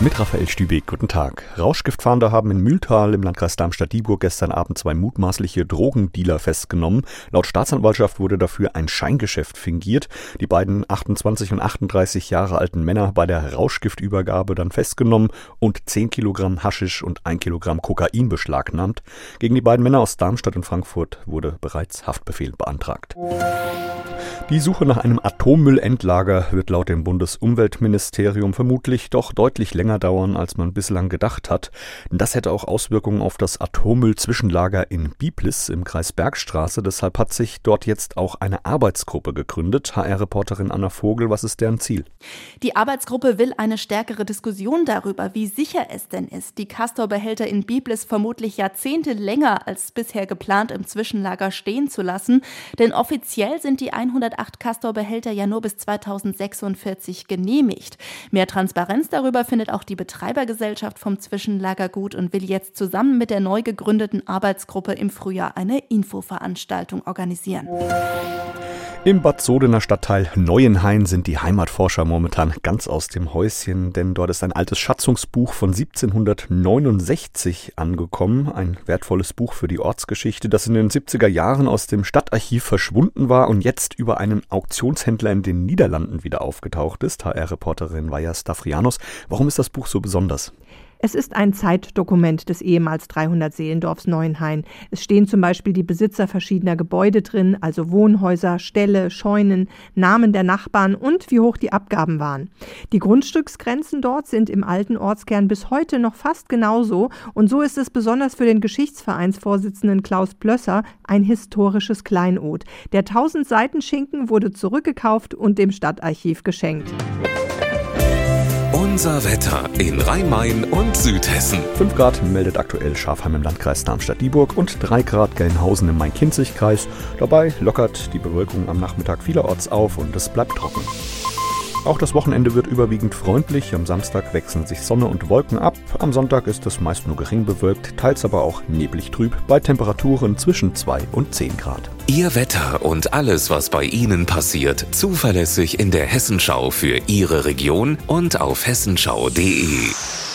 Mit Raphael Stübeck, guten Tag. Rauschgiftfahnder haben in Mühltal im Landkreis Darmstadt-Dieburg gestern Abend zwei mutmaßliche Drogendealer festgenommen. Laut Staatsanwaltschaft wurde dafür ein Scheingeschäft fingiert. Die beiden 28 und 38 Jahre alten Männer bei der Rauschgiftübergabe dann festgenommen und 10 Kilogramm Haschisch und 1 Kilogramm Kokain beschlagnahmt. Gegen die beiden Männer aus Darmstadt und Frankfurt wurde bereits Haftbefehl beantragt. Die Suche nach einem Atommüllendlager wird laut dem Bundesumweltministerium vermutlich doch deutlich länger dauern, als man bislang gedacht hat. Das hätte auch Auswirkungen auf das Atommüllzwischenlager in Biblis im Kreis Bergstraße. Deshalb hat sich dort jetzt auch eine Arbeitsgruppe gegründet. HR-Reporterin Anna Vogel, was ist deren Ziel? Die Arbeitsgruppe will eine stärkere Diskussion darüber, wie sicher es denn ist, die Castor-Behälter in Biblis vermutlich Jahrzehnte länger als bisher geplant im Zwischenlager stehen zu lassen. Denn offiziell sind die 100 108 Castor-Behälter ja nur bis 2046 genehmigt. Mehr Transparenz darüber findet auch die Betreibergesellschaft vom Zwischenlager gut und will jetzt zusammen mit der neu gegründeten Arbeitsgruppe im Frühjahr eine Infoveranstaltung organisieren. Im Bad Sodener Stadtteil Neuenhain sind die Heimatforscher momentan ganz aus dem Häuschen, denn dort ist ein altes Schatzungsbuch von 1769 angekommen. Ein wertvolles Buch für die Ortsgeschichte, das in den 70er Jahren aus dem Stadtarchiv verschwunden war und jetzt über einen Auktionshändler in den Niederlanden wieder aufgetaucht ist. HR-Reporterin Vaja Stafrianos. Warum ist das Buch so besonders? Es ist ein Zeitdokument des ehemals 300 Seelendorfs Neuenhain. Es stehen zum Beispiel die Besitzer verschiedener Gebäude drin, also Wohnhäuser, Ställe, Scheunen, Namen der Nachbarn und wie hoch die Abgaben waren. Die Grundstücksgrenzen dort sind im alten Ortskern bis heute noch fast genauso und so ist es besonders für den Geschichtsvereinsvorsitzenden Klaus Blösser ein historisches Kleinod. Der 1000 Seiten Schinken wurde zurückgekauft und dem Stadtarchiv geschenkt. Unser Wetter in Rhein-Main und Südhessen. 5 Grad meldet aktuell Schafheim im Landkreis Darmstadt-Dieburg und 3 Grad Gelnhausen im Main-Kinzig-Kreis. Dabei lockert die Bewölkung am Nachmittag vielerorts auf und es bleibt trocken. Auch das Wochenende wird überwiegend freundlich. Am Samstag wechseln sich Sonne und Wolken ab. Am Sonntag ist es meist nur gering bewölkt, teils aber auch neblig trüb, bei Temperaturen zwischen 2 und 10 Grad. Ihr Wetter und alles, was bei Ihnen passiert, zuverlässig in der Hessenschau für Ihre Region und auf hessenschau.de.